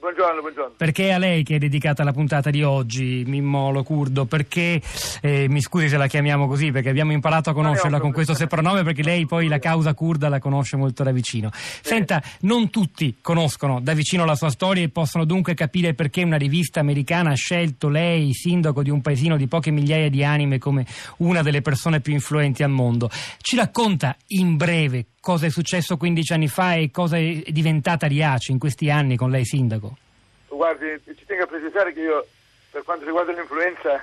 Buongiorno, buongiorno. Perché è a lei che è dedicata la puntata di oggi, Mimmolo Curdo? Perché, eh, mi scusi se la chiamiamo così, perché abbiamo imparato a conoscerla con questo sepronome, perché lei poi la causa kurda la conosce molto da vicino. Senta, non tutti conoscono da vicino la sua storia e possono dunque capire perché una rivista americana ha scelto lei, sindaco di un paesino di poche migliaia di anime, come una delle persone più influenti al mondo. Ci racconta in breve cosa è successo 15 anni fa e cosa è diventata Riace in questi anni con lei sindaco? Guardi, ci tengo a precisare che io, per quanto riguarda l'influenza,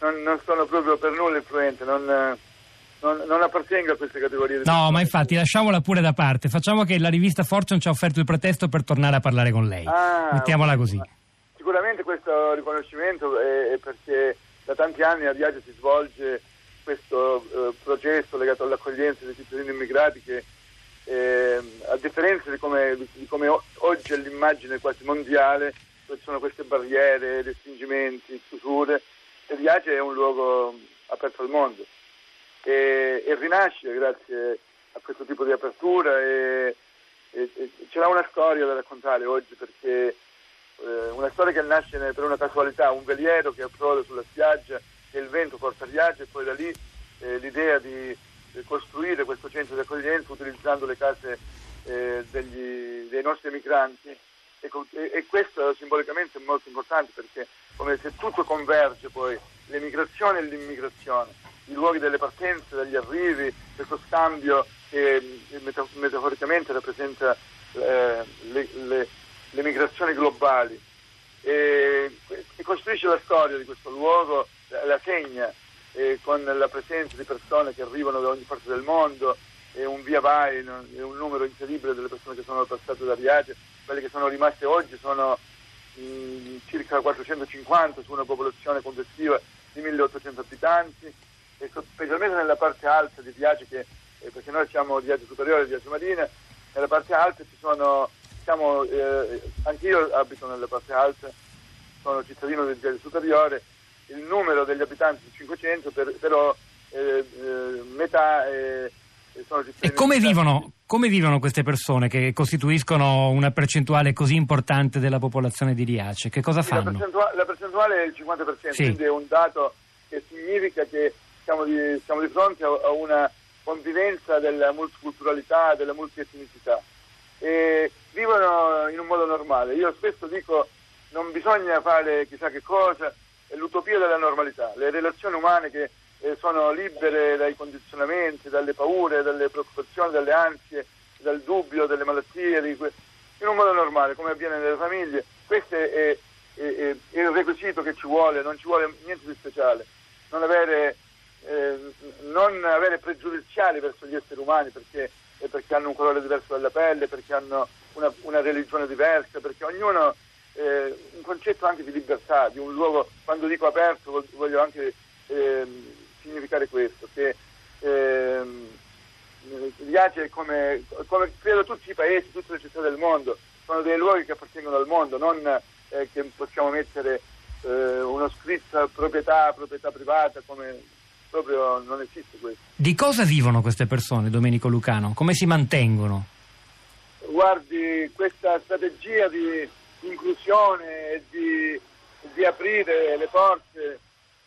non, non sono proprio per nulla influente, non, non, non, appartengo a queste categorie. No, ma infatti lasciamola pure da parte. Facciamo che la rivista Fortune ci ha offerto il pretesto per tornare a parlare con lei. Ah, Mettiamola così. Sicuramente questo riconoscimento è, è, perché da tanti anni a Riaggio si svolge questo eh, processo legato all'accoglienza dei cittadini immigrati che eh, a differenza di come, di come, oggi è l'immagine quasi mondiale, dove sono queste barriere, respingimenti, chiusure, e Riace è un luogo aperto al mondo. E, e rinasce grazie a questo tipo di apertura e, e, e c'era una storia da raccontare oggi perché eh, una storia che nasce per una casualità, un veliero che approda sulla spiaggia e il vento porta Riace e poi da lì eh, l'idea di costruire questo centro di accoglienza utilizzando le case eh, degli, dei nostri migranti e, e, questo simbolicamente è molto importante perché come se tutto converge poi l'emigrazione e l'immigrazione, i luoghi delle partenze, degli arrivi, questo scambio che eh, metaforicamente rappresenta eh, le, le, le, migrazioni globali. E, e costruisce la storia di questo luogo, la, la segna eh, con la presenza di persone che arrivano da ogni parte del mondo e un via vai, e un numero incredibile delle persone che sono passate da Riace, quelle che sono rimaste oggi sono mh, mm, circa 450 su una popolazione complessiva di 1800 abitanti e specialmente nella parte alta di Riace, che, eh, perché noi siamo Riace Superiore, Riace Marina, nella parte alta ci sono, siamo, eh, anch'io abito nella parte alta, sono cittadino del Riace Superiore il numero degli abitanti di 500, per, però eh, eh, metà eh. E come vivono, come vivono, queste persone che costituiscono una percentuale così importante della popolazione di Riace? Che cosa fanno? La percentuale, la percentuale è il 50%, sì. quindi è un dato che significa che siamo di, siamo di fronte a una convivenza della multiculturalità, della multietnicità. E vivono in un modo normale. Io spesso dico non bisogna fare chissà che cosa, è l'utopia della normalità, le relazioni umane che eh, sono libere dai condizionamenti, dalle paure, dalle preoccupazioni, dalle ansie, dal dubbio, delle malattie, que- in un modo normale, come avviene nelle famiglie. Questo è, è, è, è, il requisito che ci vuole, non ci vuole niente di speciale. Non avere, eh, non avere pregiudiziali verso gli esseri umani perché, perché, hanno un colore diverso della pelle, perché hanno una, una religione diversa, perché ognuno eh, un concetto anche di libertà, di un luogo, quando dico aperto voglio anche eh, significare questo, che ehm, Riace come, come credo tutti i paesi, tutte le città del mondo, sono dei luoghi che appartengono al mondo, non eh, che possiamo mettere eh, uno scritto proprietà, proprietà privata, come proprio non esiste questo. Di cosa vivono queste persone, Domenico Lucano? Come si mantengono? Guardi, questa strategia di inclusione e di, di aprire le porte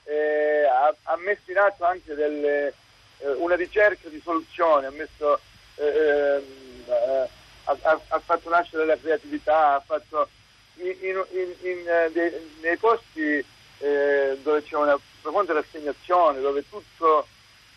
eh, ha, ha, messo in atto anche delle, eh, una ricerca di soluzioni, ha, messo, eh, ehm, eh ha, ha, fatto nascere la creatività, ha fatto in, in, in, eh, dei, nei posti eh, dove c'è una profonda rassegnazione, dove tutto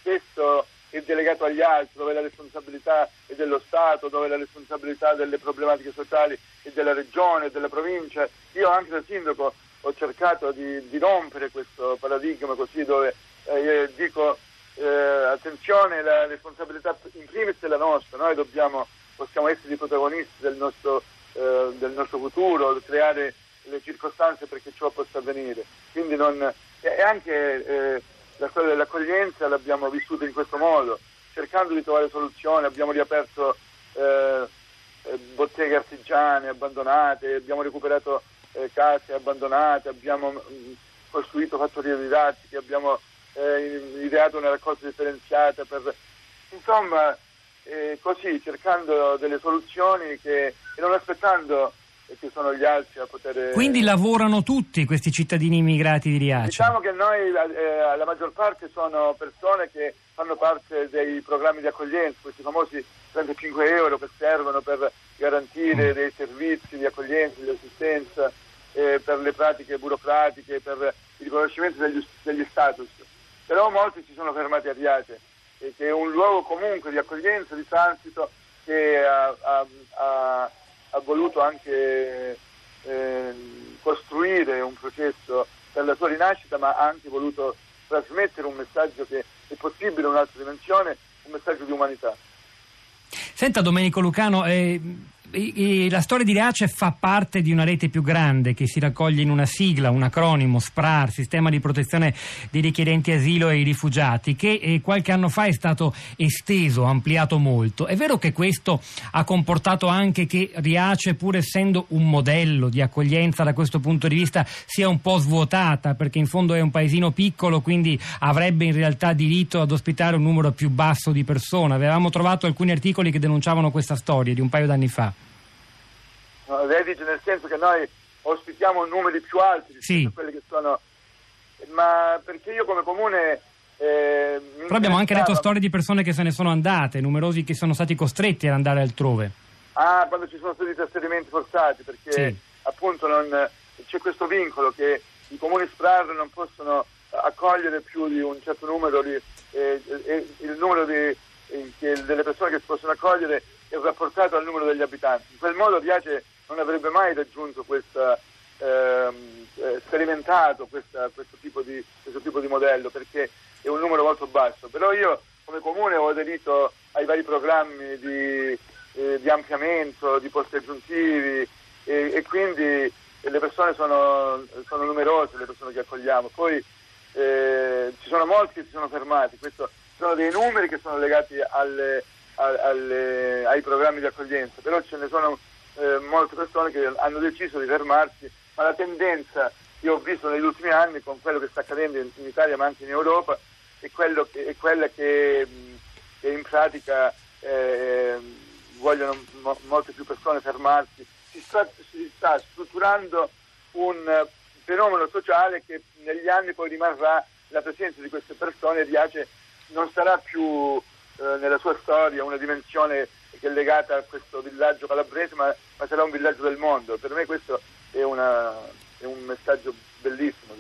spesso è delegato agli altri, dove la responsabilità è dello Stato, dove la responsabilità delle problematiche sociali è della regione, della provincia. Io anche da sindaco ho cercato di, di rompere questo paradigma così dove eh, dico eh, attenzione, la responsabilità in primis è la nostra, noi dobbiamo, possiamo essere i protagonisti del nostro, eh, del nostro futuro, creare le circostanze perché ciò possa avvenire. Quindi non, e anche eh, la storia dell'accoglienza l'abbiamo vissuta in questo modo, cercando di trovare soluzioni, abbiamo riaperto eh, eh, botteghe artigiane abbandonate, abbiamo recuperato eh, case abbandonate, abbiamo mh, mm, costruito fattorie didattiche, abbiamo eh, ideato una raccolta differenziata per... Insomma, eh, così cercando delle soluzioni che, e non aspettando che sono gli altri a poter... Quindi lavorano tutti questi cittadini immigrati di Riace? Diciamo che noi, eh, la maggior parte sono persone che fanno parte dei programmi di accoglienza, questi famosi 35 euro che servono per garantire mm. dei servizi di accoglienza, di assistenza, eh, per le pratiche burocratiche, per il riconoscimento degli, degli status. Però molti si sono fermati a Riace, eh, che è un luogo comunque di accoglienza, di transito, che ha, ha, ha ha voluto anche eh, costruire un processo per la sua rinascita, ma ha anche voluto trasmettere un messaggio che è possibile un'altra dimensione, un messaggio di umanità. Senta Domenico Lucano, eh, la storia di Reace fa parte di una rete più grande che si raccoglie in una sigla, un acronimo, SPRAR, Sistema di protezione dei richiedenti asilo e i rifugiati, che eh, qualche anno fa è stato esteso, ampliato molto. È vero che questo ha comportato anche che Riace, pur essendo un modello di accoglienza da questo punto di vista, sia un po' svuotata, perché in fondo è un paesino piccolo, quindi avrebbe in realtà diritto ad ospitare un numero più basso di persone. Avevamo trovato alcuni articoli che denunciavano questa storia di un paio d'anni fa. No, dice nel senso che noi ospitiamo numeri più alti rispetto sì. a quelli che sono... Ma perché io come comune... Eh, Però abbiamo anche letto storie di persone che se ne sono andate, numerosi che sono stati costretti ad andare altrove. Ah, quando ci sono stati trasferimenti forzati, perché sì. appunto non, c'è questo vincolo che i comuni SPRAR non possono accogliere più di un certo numero di, eh, eh, il numero di, eh, delle persone che si possono accogliere è rapportato al numero degli abitanti. In quel modo Riace non avrebbe mai raggiunto questa, ehm, eh, sperimentato questa, questo, tipo di, questo, tipo di, modello perché è un numero molto basso. Però io come comune ho aderito ai vari programmi di, eh, di ampliamento, di posti aggiuntivi e, e quindi le persone sono, sono, numerose, le persone che accogliamo. Poi eh, ci sono molti che si sono fermati, Questo, sono dei numeri che sono legati alle, alle, ai programmi di accoglienza, però ce ne sono eh, molte persone che hanno deciso di fermarsi, ma la tendenza che ho visto negli ultimi anni con quello che sta accadendo in, in Italia ma anche in Europa è, che, è quella che, che, in pratica eh, vogliono mo, molte più persone fermarsi. Si sta, si sta strutturando un fenomeno sociale che negli anni poi rimarrà la presenza di queste persone Riace non sarà più eh, nella sua storia una dimensione che è legata a questo villaggio calabrese, ma, ma sarà un villaggio del mondo. Per me questo è, una, è un messaggio bellissimo.